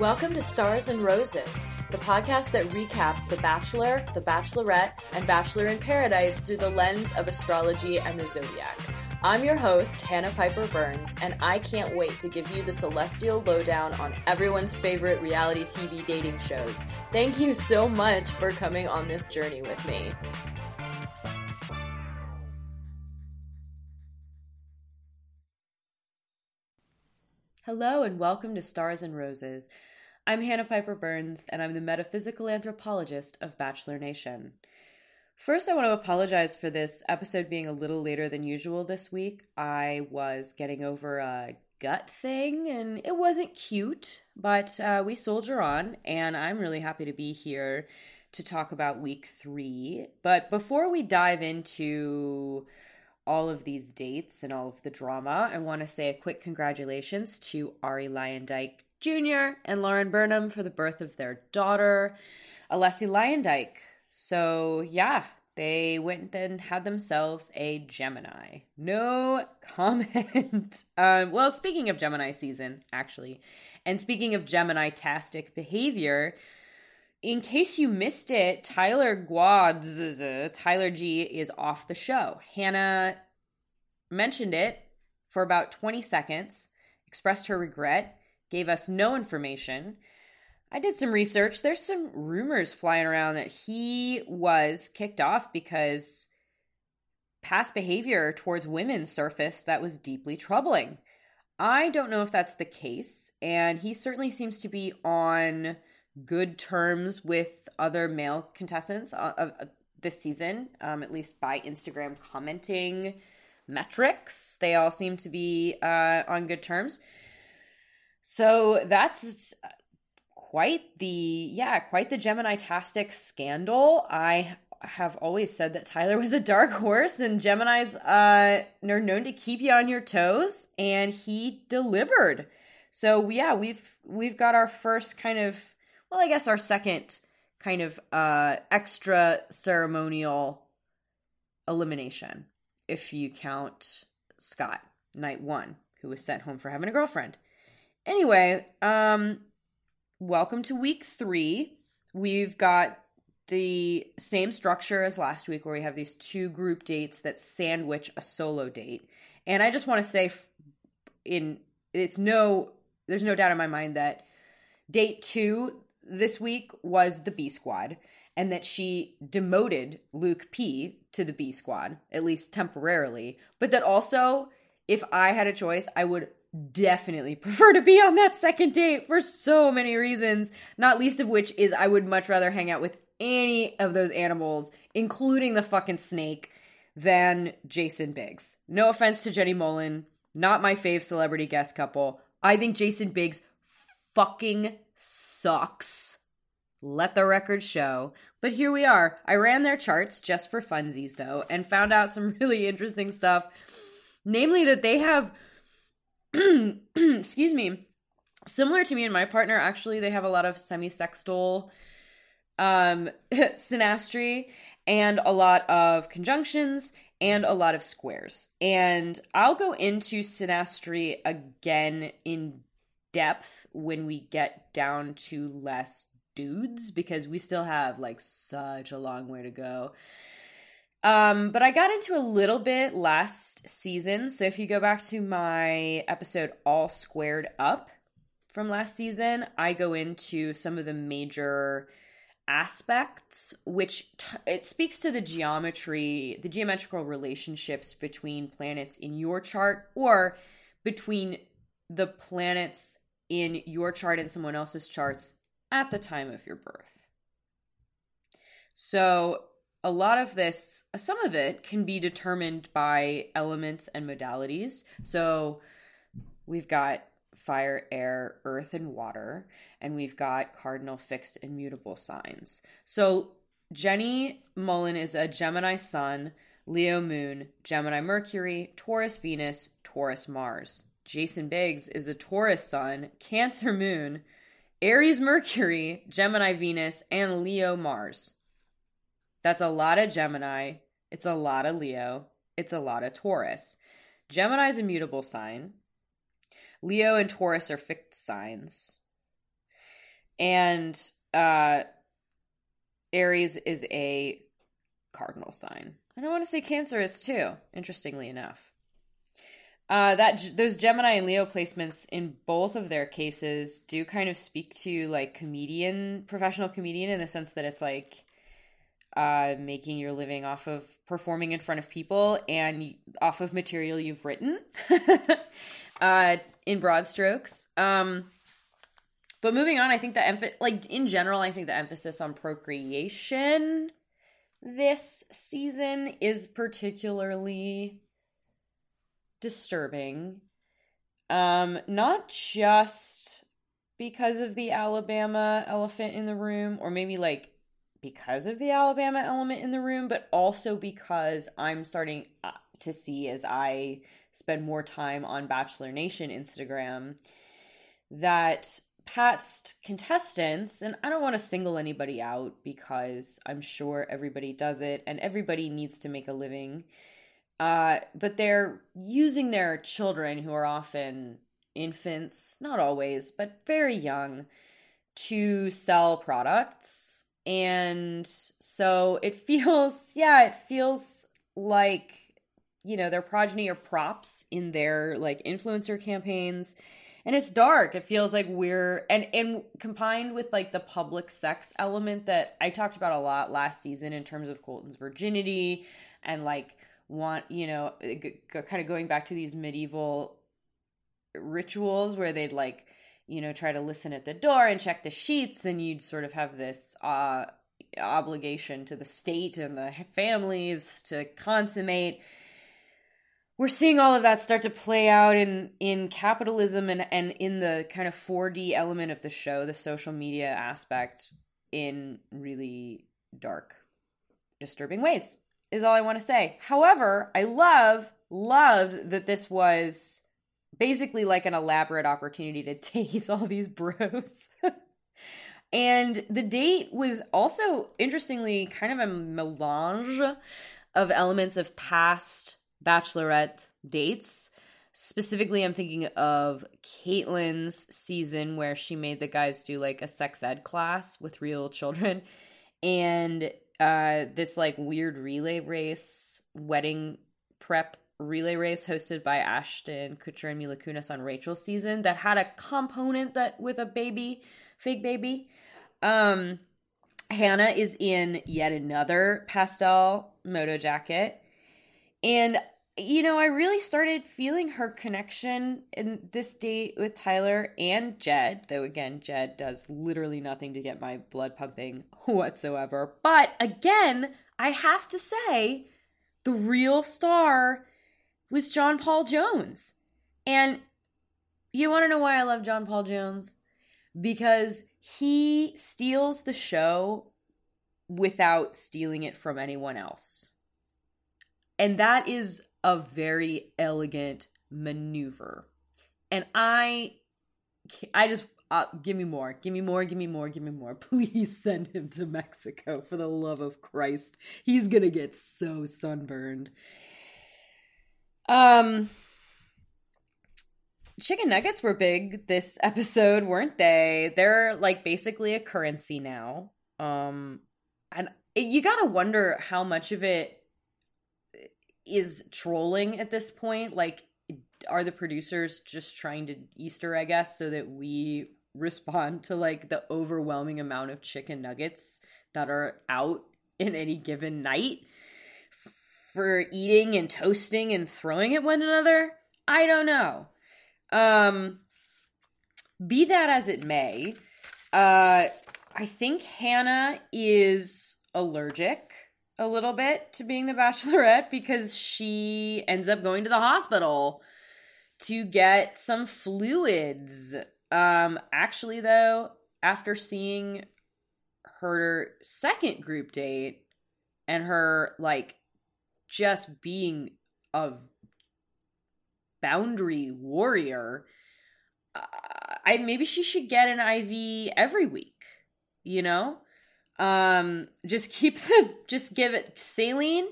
Welcome to Stars and Roses, the podcast that recaps The Bachelor, The Bachelorette, and Bachelor in Paradise through the lens of astrology and the zodiac. I'm your host, Hannah Piper Burns, and I can't wait to give you the celestial lowdown on everyone's favorite reality TV dating shows. Thank you so much for coming on this journey with me. Hello, and welcome to Stars and Roses. I'm Hannah Piper Burns, and I'm the metaphysical anthropologist of Bachelor Nation. First, I want to apologize for this episode being a little later than usual this week. I was getting over a gut thing, and it wasn't cute, but uh, we soldier on, and I'm really happy to be here to talk about week three. But before we dive into all of these dates and all of the drama, I want to say a quick congratulations to Ari Luyendyk Jr. and Lauren Burnham for the birth of their daughter, Alessi Luyendyk. So, yeah, they went and had themselves a Gemini. No comment. um, well, speaking of Gemini season, actually, and speaking of Gemini tastic behavior, in case you missed it, Tyler Gwozdz, Tyler G is off the show. Hannah mentioned it for about 20 seconds, expressed her regret, gave us no information. I did some research. There's some rumors flying around that he was kicked off because past behavior towards women surfaced that was deeply troubling. I don't know if that's the case, and he certainly seems to be on good terms with other male contestants of uh, uh, this season, um, at least by Instagram commenting metrics. They all seem to be uh, on good terms. So that's quite the yeah, quite the Gemini Tastic scandal. I have always said that Tyler was a dark horse, and Gemini's uh, are known to keep you on your toes, and he delivered. So yeah, we've we've got our first kind of well, I guess our second kind of uh, extra ceremonial elimination, if you count Scott, night one, who was sent home for having a girlfriend. Anyway, um, welcome to week three. We've got the same structure as last week, where we have these two group dates that sandwich a solo date. And I just want to say, in it's no, there's no doubt in my mind that date two this week was the B squad and that she demoted Luke P to the B squad, at least temporarily, but that also, if I had a choice, I would definitely prefer to be on that second date for so many reasons, not least of which is I would much rather hang out with any of those animals, including the fucking snake, than Jason Biggs. No offense to Jenny Mollen, not my fave celebrity guest couple. I think Jason Biggs fucking sucks. Let the record show. But here we are. I ran their charts just for funsies, though, and found out some really interesting stuff. Namely, that they have, excuse me, similar to me and my partner, actually, they have a lot of semi sextile um, synastry and a lot of conjunctions and a lot of squares. And I'll go into synastry again in depth when we get down to less dudes because we still have like such a long way to go. Um, but I got into a little bit last season. So if you go back to my episode All Squared Up from last season, I go into some of the major aspects which t- it speaks to the geometry, the geometrical relationships between planets in your chart or between the planets in your chart and someone else's charts at the time of your birth. So, a lot of this, some of it can be determined by elements and modalities. So, we've got fire, air, earth, and water, and we've got cardinal, fixed, and mutable signs. So, Jenny Mollen is a Gemini Sun, Leo Moon, Gemini Mercury, Taurus Venus, Taurus Mars. Jason Biggs is a Taurus Sun, Cancer Moon, Aries Mercury, Gemini Venus, and Leo Mars. That's a lot of Gemini. It's a lot of Leo. It's a lot of Taurus. Gemini is a mutable sign. Leo and Taurus are fixed signs. And uh, Aries is a cardinal sign. And I want to say Cancer is too, interestingly enough. Uh, that those Gemini and Leo placements in both of their cases do kind of speak to like comedian, professional comedian, in the sense that it's like uh, making your living off of performing in front of people and off of material you've written, uh, in broad strokes. Um, but moving on, I think the like in general, I think the emphasis on procreation this season is particularly disturbing. Um, not just because of the Alabama elephant in the room, or maybe like because of the Alabama element in the room, but also because I'm starting uh, to see as I spend more time on Bachelor Nation Instagram that past contestants, and I don't want to single anybody out because I'm sure everybody does it and everybody needs to make a living. Uh, but they're using their children, who are often infants, not always, but very young, to sell products. And so it feels, yeah, it feels like, you know, their progeny are props in their like influencer campaigns and it's dark. It feels like we're and and combined with like the public sex element that I talked about a lot last season in terms of Colton's virginity and like want you know g- g- kind of going back to these medieval rituals where they'd like you know try to listen at the door and check the sheets and you'd sort of have this uh obligation to the state and the families to consummate we're seeing all of that start to play out in in capitalism and and in the kind of 4D element of the show, the social media aspect in really dark, disturbing ways. Is all I want to say. However, I love love that this was basically like an elaborate opportunity to tase all these bros. and the date was also interestingly kind of a melange of elements of past bachelorette dates. Specifically, I'm thinking of Kaitlyn's season where she made the guys do like a sex ed class with real children. And uh, this like weird relay race, wedding prep relay race hosted by Ashton Kutcher and Mila Kunis on Rachel's season that had a component that with a baby, fake baby. Um, Hannah is in yet another pastel moto jacket. And you know, I really started feeling her connection in this date with Tyler and Jed, though again, Jed does literally nothing to get my blood pumping whatsoever. But again, I have to say, the real star was John Paul Jones. And you want to know why I love John Paul Jones? Because he steals the show without stealing it from anyone else. And that is a very elegant maneuver. And I I just uh, give me more, give me more, give me more, give me more. Please send him to Mexico for the love of Christ. He's gonna get so sunburned. Um, chicken nuggets were big this episode, weren't they? They're like basically a currency now. Um, and you gotta wonder how much of it is trolling at this point. Like, are the producers just trying to Easter egg us so that we respond to like the overwhelming amount of chicken nuggets that are out in any given night for eating and toasting and throwing at one another? I don't know. Um, be that as it may, uh, I think Hannah is allergic a little bit to being the bachelorette because she ends up going to the hospital to get some fluids. Um actually though, after seeing her second group date and her like just being a boundary warrior, uh, I maybe she should get an IV every week, you know? Um, just keep the, just give it saline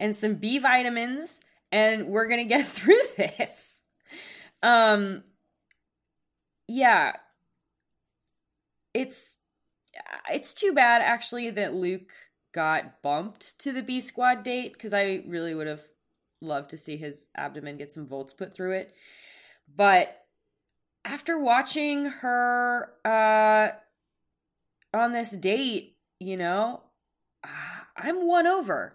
and some B vitamins, and we're gonna get through this. Um, yeah, it's it's too bad actually that Luke got bumped to the B squad date because I really would have loved to see his abdomen get some volts put through it. But after watching her uh on this date, you know, I'm won over.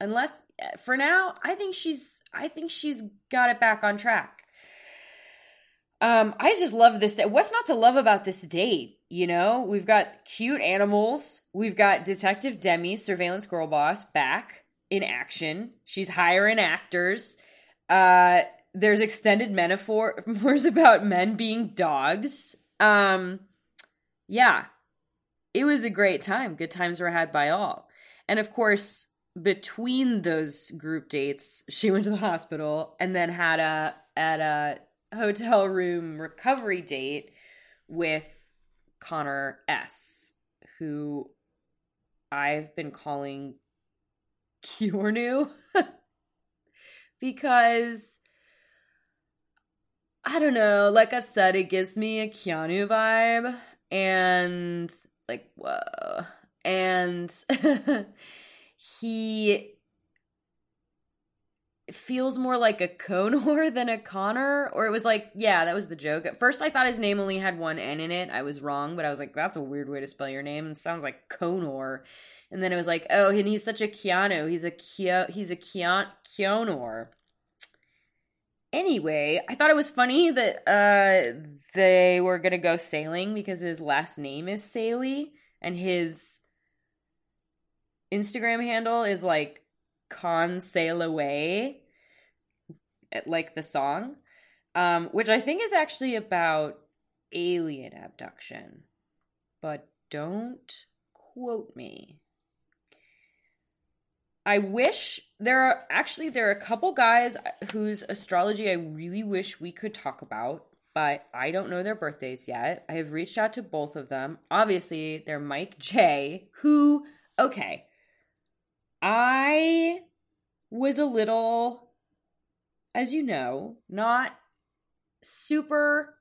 Unless for now, I think she's I think she's got it back on track. Um, I just love this. What's not to love about this date? You know, we've got cute animals. We've got Detective Demi, surveillance girl boss, back in action. She's hiring actors. Uh, there's extended metaphors about men being dogs. Um, yeah, it was a great time. Good times were had by all. And of course, between those group dates, she went to the hospital and then had a at a hotel room recovery date with Connor S, who I've been calling Keanu because I don't know, like I said, it gives me a Keanu vibe and like whoa and he feels more like a Conor than a Connor. Or it was like, yeah, that was the joke. At first, I thought his name only had one N in it. I was wrong, but I was like, that's a weird way to spell your name. It sounds like Conor. And then it was like, oh, and he's such a Keanu. He's a Keo. He's a Keon Keonor. Anyway, I thought it was funny that uh, they were gonna go sailing because his last name is Saeli and his Instagram handle is like con sail away like the song um which i think is actually about alien abduction. But don't quote me i wish there are actually there are a couple guys whose astrology i really wish we could talk about but I don't know their birthdays yet. I have reached out to both of them. Obviously, they're Mike J, who, okay, I was a little, as you know, not super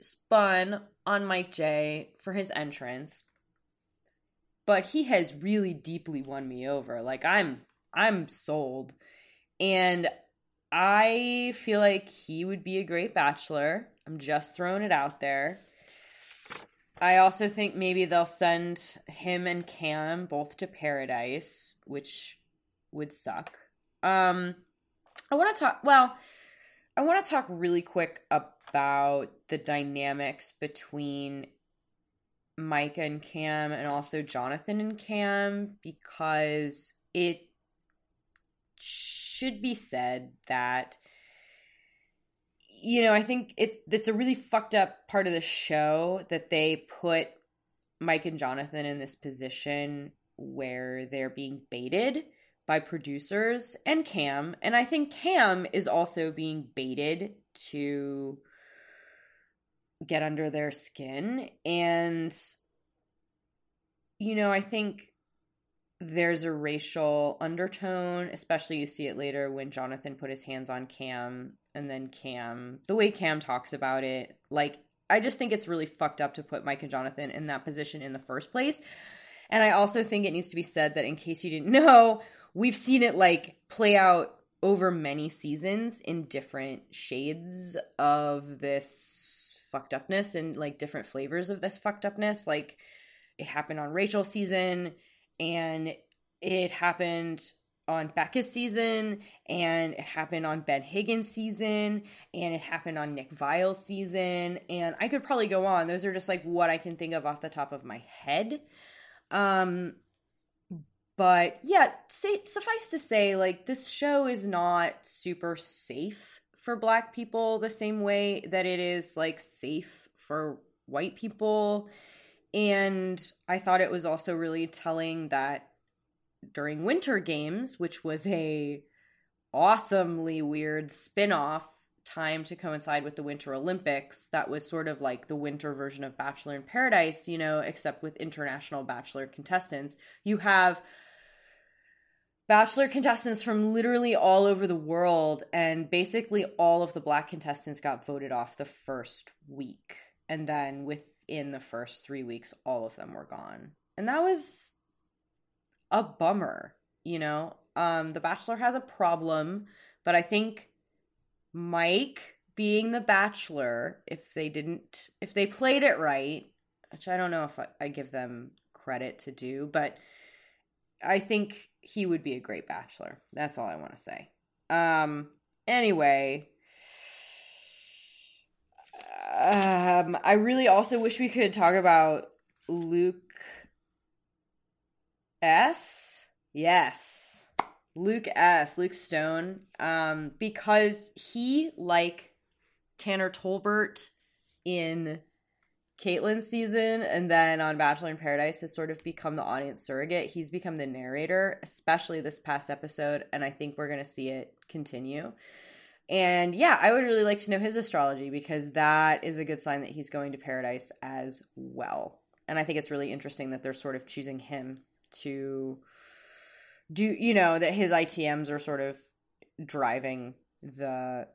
spun on Mike J for his entrance, but he has really deeply won me over. Like I'm I'm sold. And I feel like he would be a great bachelor. I'm just throwing it out there. I also think maybe they'll send him and Cam both to paradise, which would suck. Um I want to talk well, I want to talk really quick about the dynamics between Mike and Cam and also Jonathan and Cam because it should be said that you know, I think it's it's a really fucked up part of the show that they put Mike and Jonathan in this position where they're being baited by producers and Cam, and I think Cam is also being baited to get under their skin and you know, I think there's a racial undertone, especially you see it later when Jonathan put his hands on Cam and then Cam, the way Cam talks about it, like I just think it's really fucked up to put Mike and Jonathan in that position in the first place. And I also think it needs to be said that in case you didn't know, we've seen it like play out over many seasons in different shades of this fucked upness and like different flavors of this fucked upness. Like it happened on Rachel season and it happened on Becca's season, and it happened on Ben Higgins' season, and it happened on Nick Viall's season, and I could probably go on. Those are just like what I can think of off the top of my head. Um, but yeah, say, suffice to say, like this show is not super safe for Black people the same way that it is like safe for white people. And I thought it was also really telling that during Winter Games, which was a awesomely weird spin-off time to coincide with the Winter Olympics, that was sort of like the winter version of Bachelor in Paradise, you know, except with international bachelor contestants. You have bachelor contestants from literally all over the world and basically all of the black contestants got voted off the first week and then within the first three weeks, all of them were gone. And that was a bummer, you know? Um, the Bachelor has a problem, but I think Mike being the Bachelor, if they didn't, if they played it right, which I don't know if I, I give them credit to do, but I think he would be a great Bachelor. That's all I want to say. Um, anyway, um, I really also wish we could talk about Luke S. Yes. Luke S. Luke Stone. Um, because he, like Tanner Tolbert in Kaitlyn's season and then on Bachelor in Paradise has sort of become the audience surrogate. He's become the narrator, especially this past episode, and I think we're going to see it continue. And yeah, I would really like to know his astrology because that is a good sign that he's going to paradise as well. And I think it's really interesting that they're sort of choosing him to do, you know, that his ITMs are sort of driving the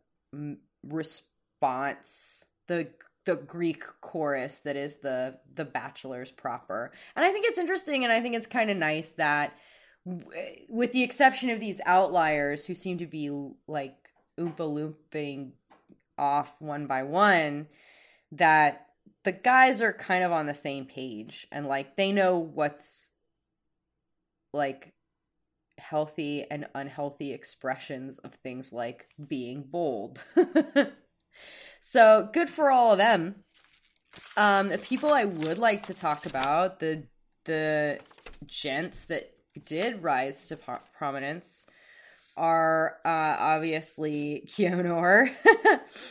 response, the the Greek chorus that is the the bachelors proper. And I think it's interesting and I think it's kind of nice that with the exception of these outliers who seem to be like oompa looping off one by one that the guys are kind of on the same page and like they know what's like healthy and unhealthy expressions of things like being bold. so good for all of them. Um, the people I would like to talk about the the gents that did rise to po- prominence are uh, obviously Keonor,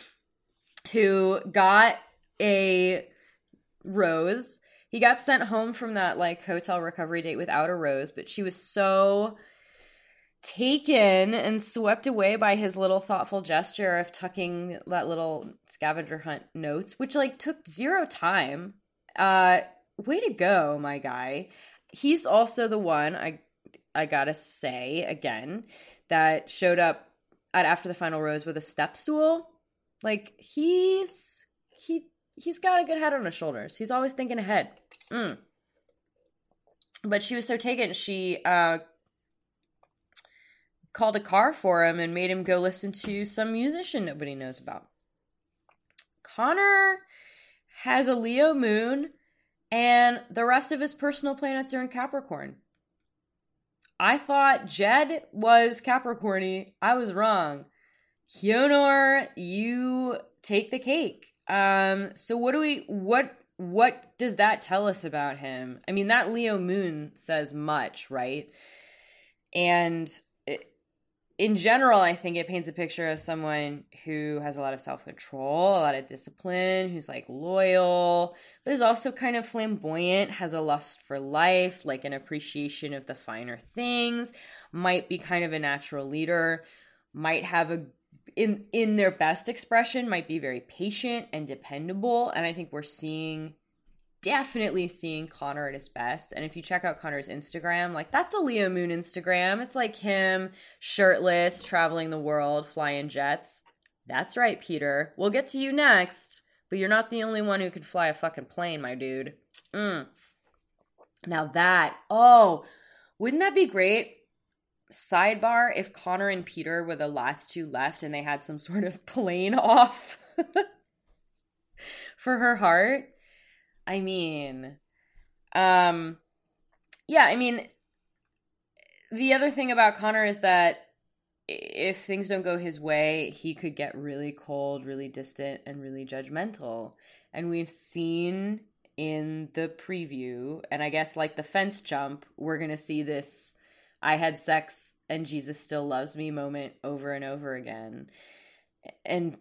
who got a rose. He got sent home from that like hotel recovery date without a rose, but she was so taken and swept away by his little thoughtful gesture of tucking that little scavenger hunt notes, which like took zero time. Uh way to go, my guy. He's also the one I I got to say again that showed up at after the final rose with a step stool. Like he's he he's got a good head on his shoulders. He's always thinking ahead. Mm. But she was so taken, she uh called a car for him and made him go listen to some musician nobody knows about. Connor has a Leo moon, and the rest of his personal planets are in Capricorn. I thought Jed was Capricorny. I was wrong. Keonor, you take the cake. Um, so what do we what what does that tell us about him? I mean, that Leo moon says much, right? And in general, I think it paints a picture of someone who has a lot of self control, a lot of discipline, who's like loyal, but is also kind of flamboyant, has a lust for life, like an appreciation of the finer things, might be kind of a natural leader, might have a in in their best expression might be very patient and dependable and i think we're seeing definitely seeing Connor at his best. And if you check out Connor's Instagram, like that's a Leo Moon Instagram. It's like him shirtless, traveling the world, flying jets. That's right, Peter. We'll get to you next, but you're not the only one who can fly a fucking plane, my dude. Mm. Now that, oh, wouldn't that be great? Sidebar if Connor and Peter were the last two left and they had some sort of plane off for her heart I mean, um, yeah, I mean, the other thing about Connor is that if things don't go his way, he could get really cold, really distant, and really judgmental. And we've seen in the preview, and I guess like the fence jump, we're going to see this I had sex and Jesus still loves me moment over and over again. And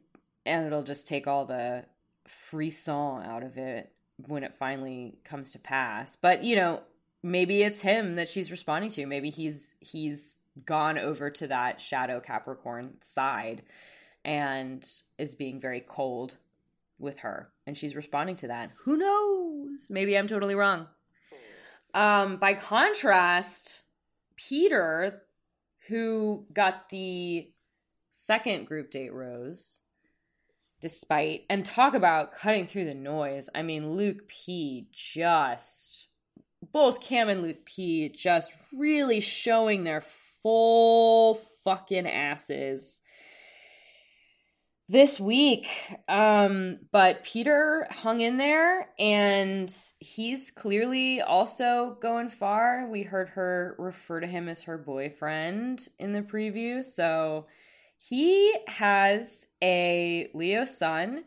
and it'll just take all the frisson out of it when it finally comes to pass. But, you know, maybe it's him that she's responding to. Maybe he's he's gone over to that shadow Capricorn side and is being very cold with her and she's responding to that. Who knows? Maybe I'm totally wrong. Um by contrast, Peter who got the second group date rose despite and talk about cutting through the noise. I mean, Luke P just both Cam and Luke P just really showing their full fucking asses this week. Um, but Peter hung in there and he's clearly also going far. We heard her refer to him as her boyfriend in the preview. So he has a Leo sun.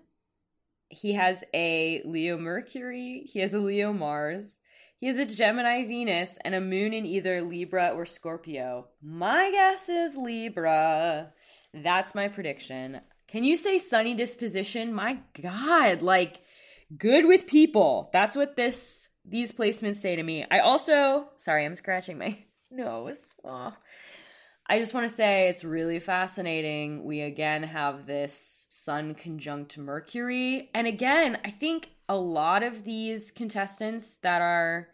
He has a Leo Mercury. He has a Leo Mars. He has a Gemini Venus and a moon in either Libra or Scorpio. My guess is Libra. That's my prediction. Can you say sunny disposition? My God, like good with people. That's what this these placements say to me. I also, sorry, I'm scratching my nose. Oh. I just want to say it's really fascinating. We again have this Sun conjunct Mercury. And again, I think a lot of these contestants that are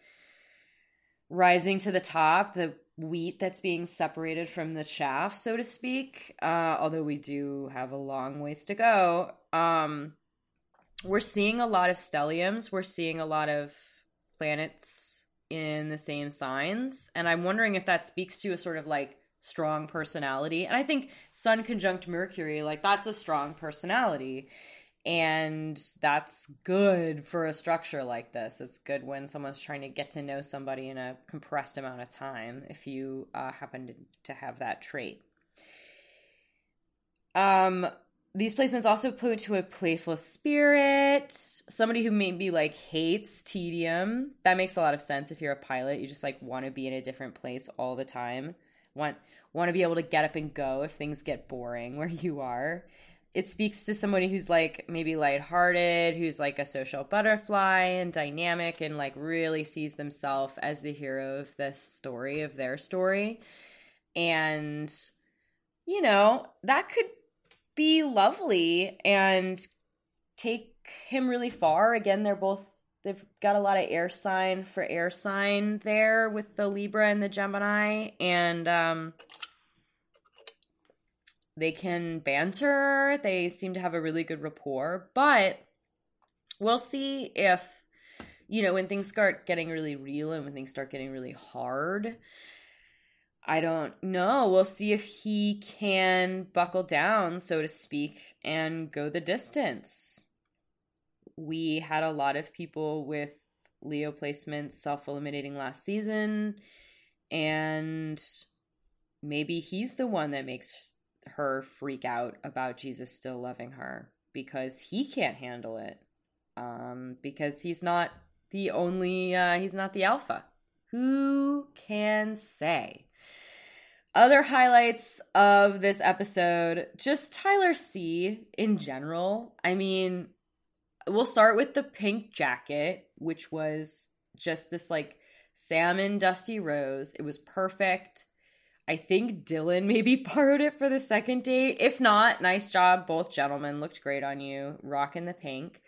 rising to the top, the wheat that's being separated from the chaff, so to speak. Uh, although we do have a long ways to go. Um, we're seeing a lot of stelliums. We're seeing a lot of planets in the same signs, and I'm wondering if that speaks to a sort of like strong personality. And I think Sun conjunct Mercury, like that's a strong personality. And that's good for a structure like this. It's good when someone's trying to get to know somebody in a compressed amount of time if you uh, happen to, to have that trait. Um these placements also point to a playful spirit somebody who maybe like hates tedium. That makes a lot of sense if you're a pilot. You just like want to be in a different place all the time. Want want to be able to get up and go if things get boring where you are it speaks to somebody who's like maybe lighthearted, who's like a social butterfly and dynamic and like really sees themselves as the hero of this story, of their story. And, you know, that could be lovely and take him really far. Again, they're both, they've got a lot of air sign for air sign there with the Libra and the Gemini. And, um, they can banter. They seem to have a really good rapport, but we'll see if you know when things start getting really real and when things start getting really hard. I don't know. We'll see if he can buckle down, so to speak, and go the distance. We had a lot of people with Leo placements self eliminating last season, and maybe he's the one that makes her freak out about Jesus still loving her because he can't handle it. Um, because he's not the only, uh, he's not the alpha. Who can say? Other highlights of this episode just Tyler C in general. I mean, we'll start with the pink jacket, which was just this like salmon dusty rose. It was perfect. I think Dylan maybe borrowed it for the second date. If not, nice job. Both gentlemen looked great on you. Rocking the pink.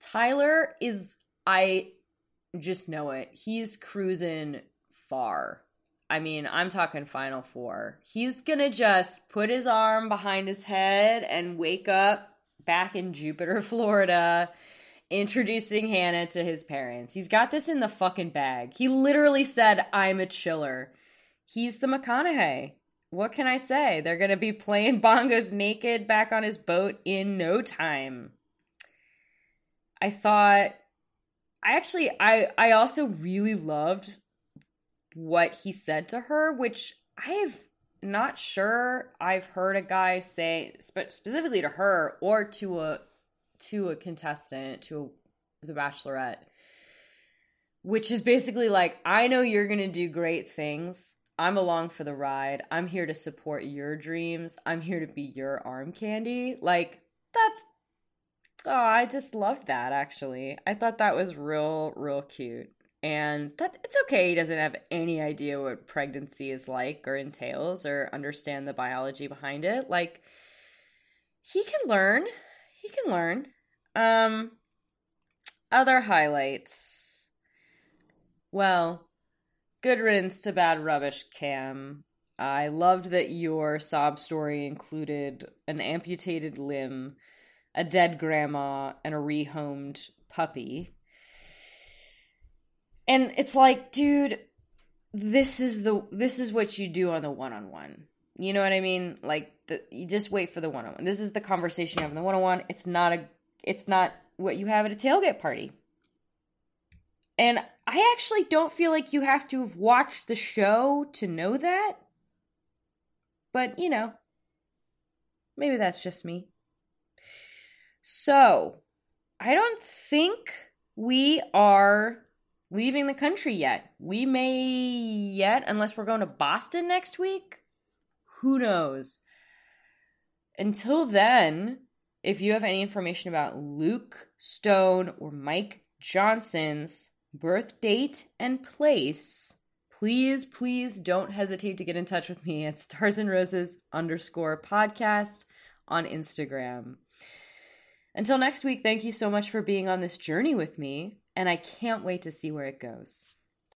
Tyler is, I just know it. He's cruising far. I mean, I'm talking Final Four. He's gonna just put his arm behind his head and wake up back in Jupiter, Florida, introducing Hannah to his parents. He's got this in the fucking bag. He literally said, I'm a chiller he's the McConaughey. What can I say? They're going to be playing bongos naked back on his boat in no time. I thought I actually I I also really loved what he said to her, which I've not sure I've heard a guy say specifically to her or to a to a contestant to a, the bachelorette which is basically like I know you're going to do great things I'm along for the ride. I'm here to support your dreams. I'm here to be your arm candy. Like, that's. Oh, I just loved that actually. I thought that was real, real cute. And that it's okay he doesn't have any idea what pregnancy is like or entails or understand the biology behind it. Like, he can learn. He can learn. Um, other highlights. Well, good riddance to bad rubbish, Cam. I loved that your sob story included an amputated limb a dead grandma and a rehomed puppy. And it's like, dude, this is the this is what you do on the one-on-one. You know what I mean? Like the you just wait for the one-on-one. This is the conversation you have in the one-on-one. It's not a it's not what you have at a tailgate party. And I actually don't feel like you have to have watched the show to know that. But, you know, maybe that's just me. So, I don't think we are leaving the country yet. We may yet, unless we're going to Boston next week. Who knows? Until then, if you have any information about Luke Stone or Mike Johnson's birth date and place, please, please don't hesitate to get in touch with me at stars and roses underscore podcast on Instagram. Until next week, thank you so much for being on this journey with me, and I can't wait to see where it goes.